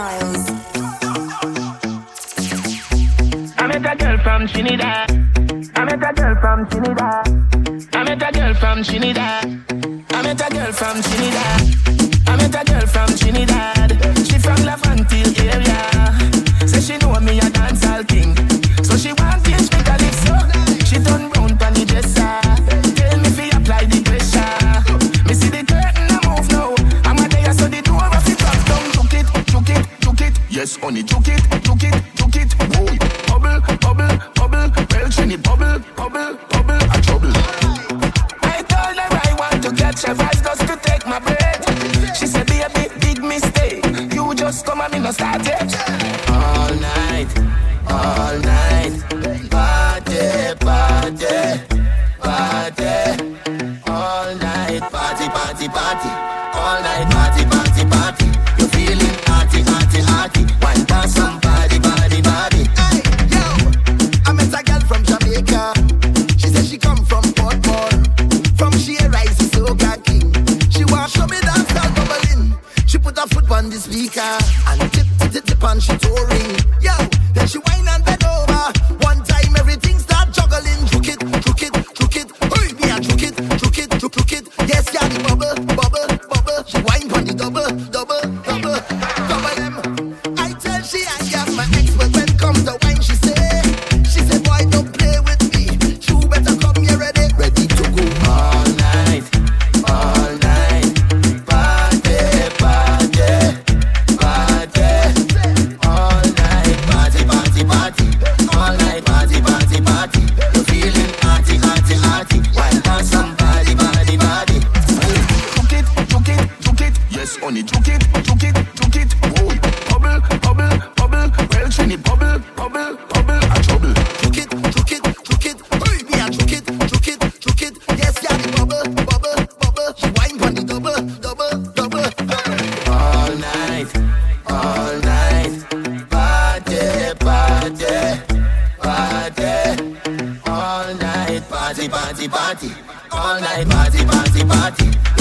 Styles. I met a girl from Trinidad. I met a girl from Trinidad. I met a girl from Trinidad. I met a girl from Trinidad. It. Yes, honey, juke it, juke it, juke it. Whoa. Bubble, bubble, bubble. Well, Trini, bubble, bubble, bubble. A trouble. I told her I want to catch a vibe just to take my breath. She said, baby, big mistake. You just come and me no start yet. All night, all night. Party, party, party. All night, party, party, party. All night, party, party, party. The speaker and tip, tip, tip, tip, and she touring. Yo, then she whine and bend over. One time everything start juggling. Juke it, juke it, juke it. Hey, me a juke it, juke it, juke, juke it. Yes, yeah, the bubble, bubble, bubble. She whine on the double, double, double, honey, juke it, juke it, juke it. Whoa. Bubble, bubble, bubble. Well, Trini, bubble, bubble, bubble. A trouble. Juke it, juke it, juke it. Me a juke it, juke it, juke it. Yes, yeah, the bubble, bubble, bubble. She whine on the double, double, double, double. All night, all night. Party, party, party. All night, party, party, party. All night, party, party, party.